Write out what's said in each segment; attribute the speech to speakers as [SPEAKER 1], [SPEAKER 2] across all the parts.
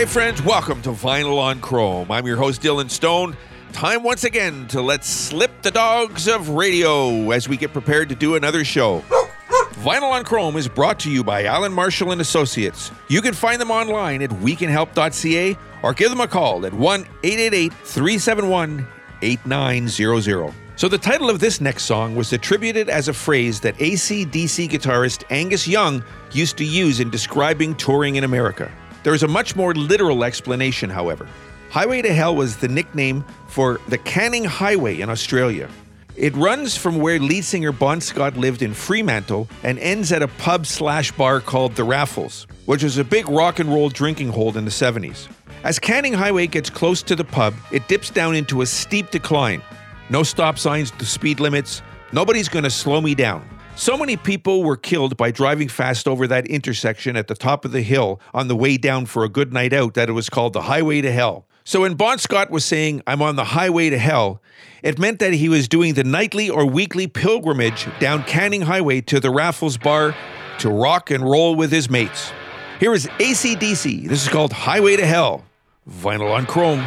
[SPEAKER 1] Hey, friends, welcome to Vinyl on Chrome. I'm your host, Dylan Stone. Time once again to let slip the dogs of radio as we get prepared to do another show. Vinyl on Chrome is brought to you by Alan Marshall and Associates. You can find them online at wecanhelp.ca or give them a call at 1 888 371 8900. So, the title of this next song was attributed as a phrase that AC/DC guitarist Angus Young used to use in describing touring in America. There is a much more literal explanation, however. Highway to Hell was the nickname for the Canning Highway in Australia. It runs from where lead singer Bon Scott lived in Fremantle and ends at a pub slash bar called The Raffles, which was a big rock and roll drinking hole in the 70s. As Canning Highway gets close to the pub, it dips down into a steep decline. No stop signs, no speed limits. Nobody's going to slow me down. So many people were killed by driving fast over that intersection at the top of the hill on the way down for a good night out that it was called the Highway to Hell. So when Bon Scott was saying, I'm on the highway to hell, it meant that he was doing the nightly or weekly pilgrimage down Canning Highway to the Raffles Bar to rock and roll with his mates. Here is AC/DC. This is called Highway to Hell. Vinyl on Chrome.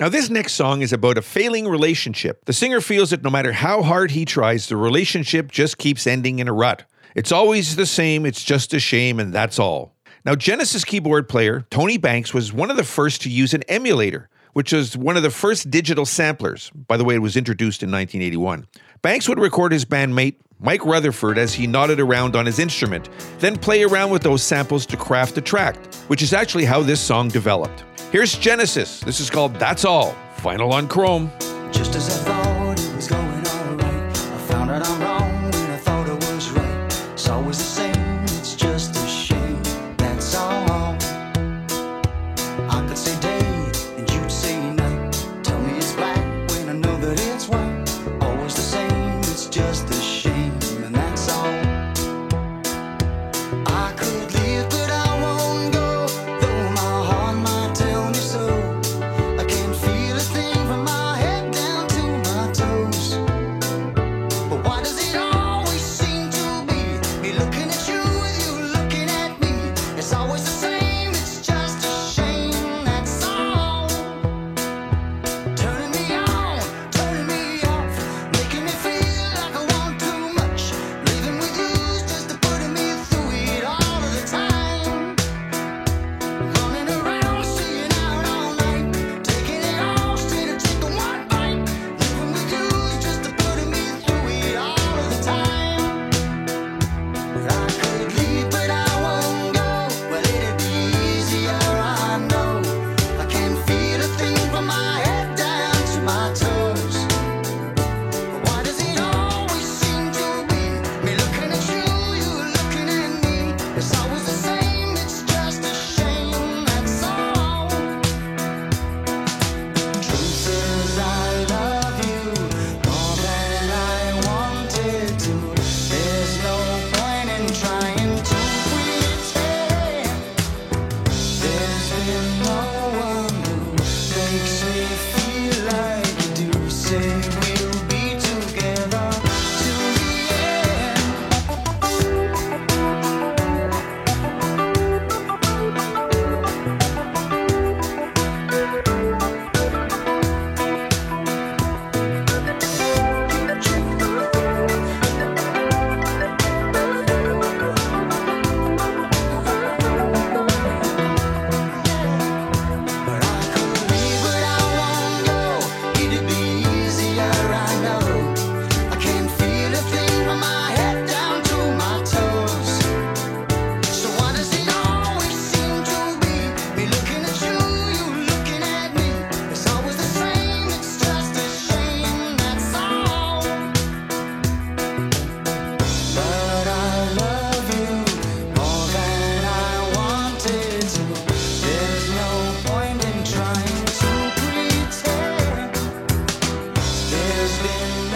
[SPEAKER 2] Now, this next song is about a failing relationship. The singer feels that no matter how hard he tries, the relationship just keeps ending in a rut. It's always the same, it's just a shame, and that's all. Now, Genesis keyboard player Tony Banks was one of the first to use an emulator, which was one of the first digital samplers. By the way, it was introduced in 1981. Banks would record his bandmate Mike Rutherford as he nodded around on his instrument, then play around with those samples to craft a track, which is actually how this song developed. Here's Genesis. This is called That's All, vinyl on Chrome.
[SPEAKER 3] Just as I thought. sleep.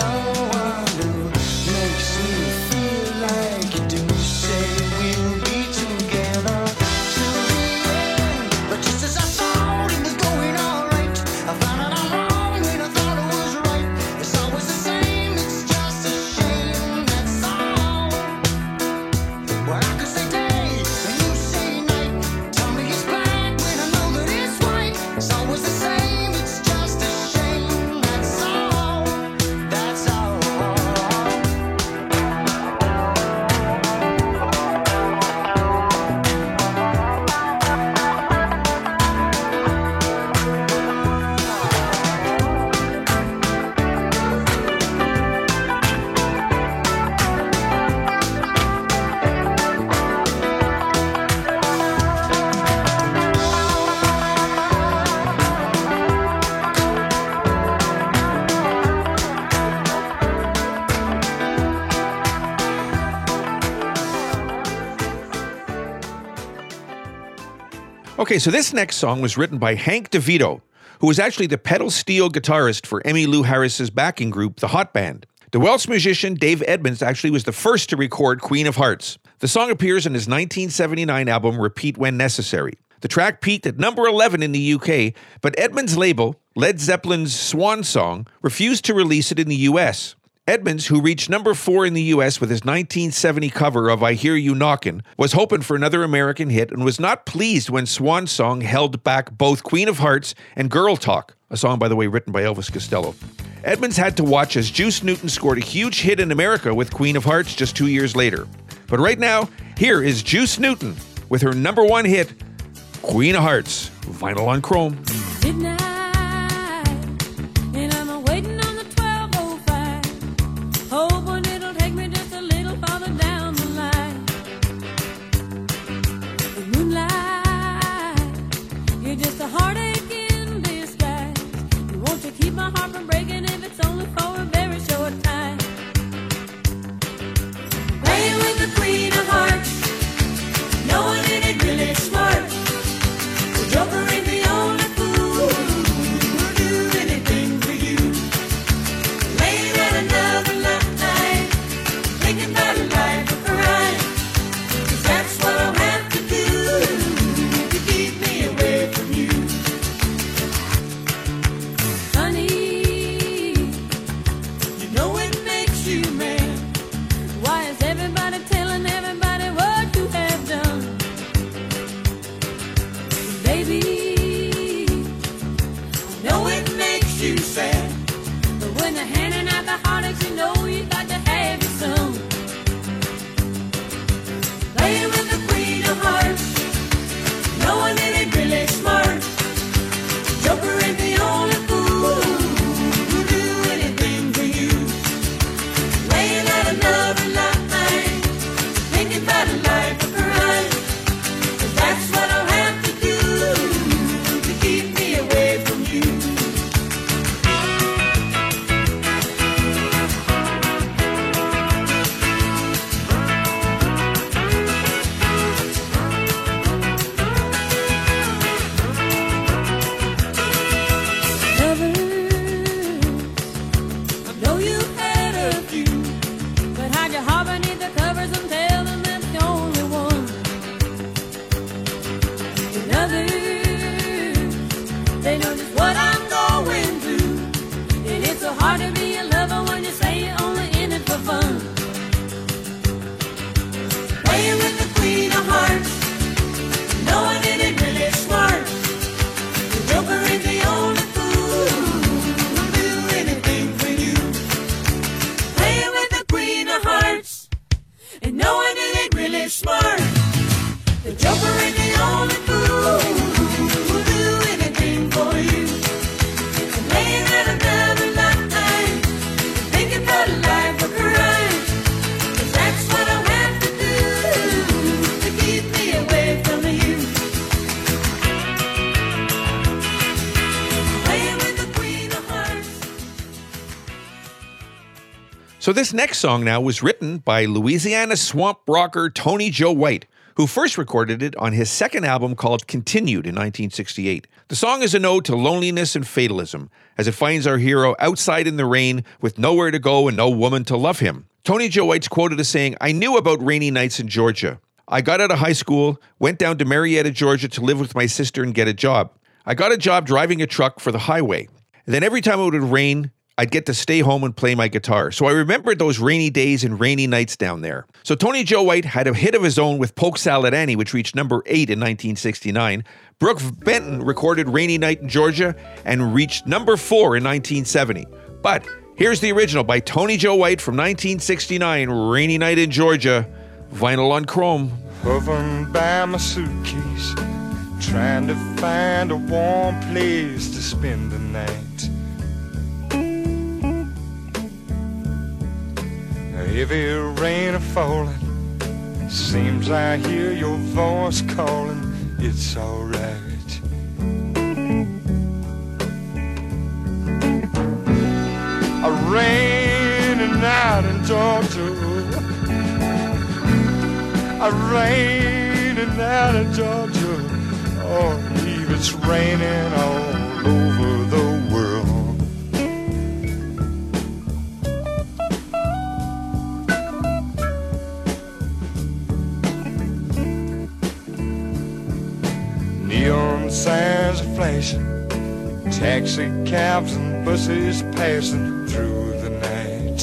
[SPEAKER 2] Okay, so this next song was written by Hank DeVito, who was actually the pedal steel guitarist for Emmylou Harris's backing group, The Hot Band. The Welsh musician Dave Edmunds actually was the first to record Queen of Hearts. The song appears in his 1979 album Repeat When Necessary. The track peaked at number 11 in the UK, but Edmunds' label, Led Zeppelin's Swan Song, refused to release it in the US. Edmunds, who reached number four in the US with his 1970 cover of I Hear You Knockin', was hoping for another American hit and was not pleased when Swan Song held back both Queen of Hearts and Girl Talk, a song, by the way, written by Elvis Costello. Edmunds had to watch as Juice Newton scored a huge hit in America with Queen of Hearts just two years later. But right now, here is Juice Newton with her number one hit, Queen of Hearts, vinyl on chrome.
[SPEAKER 4] Señor. So
[SPEAKER 2] this next song now was written by Louisiana swamp rocker Tony Joe White, who first recorded it on his second album called Continued in 1968. The song is a ode to loneliness and fatalism, as it finds our hero outside in the rain with nowhere to go and no woman to love him. Tony Joe White's quoted as saying, I knew about rainy nights in Georgia. I got out of high school, went down to Marietta, Georgia to live with my sister and get a job. I got a job driving a truck for the highway. And then every time it would rain, I'd get to stay home and play my guitar. So I remembered those rainy days and rainy nights down there. So Tony Joe White had a hit of his own with Polk Salad Annie, which reached number eight in 1969. Brook Benton recorded Rainy Night in Georgia and reached number four in 1970. But here's the original by Tony Joe White from 1969, Rainy Night in Georgia, vinyl on chrome.
[SPEAKER 5] Hovering by my suitcase, trying to find a warm place to spend the night. Heavy rain a falling, seems I hear your voice calling. It's alright. A rainy night in Georgia. A rainy night in Georgia. Oh, believe it's raining all cabs and buses passing through the night.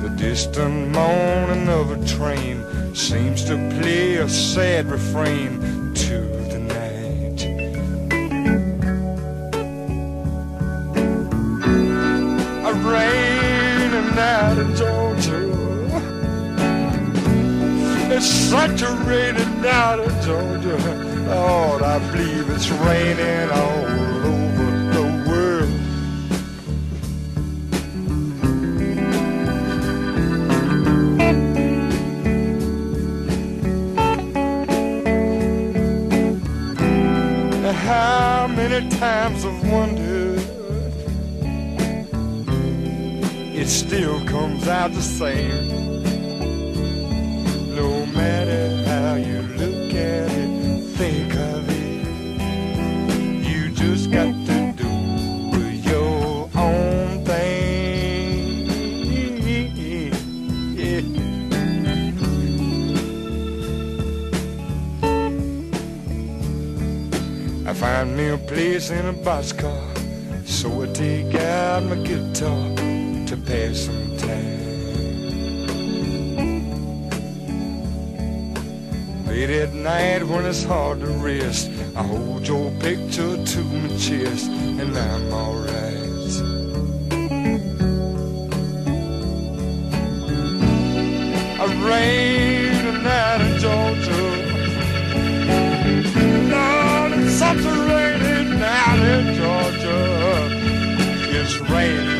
[SPEAKER 5] The distant moaning of a train seems to play a sad refrain to the night. A rainy night in Georgia. It's such a rainy night in Georgia. Lord, I believe it's raining all over the world. How many times I've wondered It still comes out the same No matter me a place in a boxcar, so I take out my guitar to pass some time. Late at night when it's hard to rest, I hold your picture to my chest, and I'm alright. A rain It's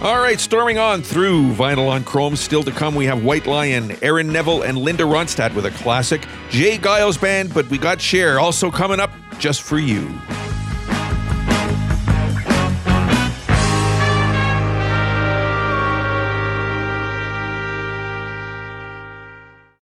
[SPEAKER 2] All right, storming on through Vinyl on Chrome. Still to come, we have White Lion, Aaron Neville, and Linda Ronstadt with a classic J. Geils band, but we got Cher also coming up just for you.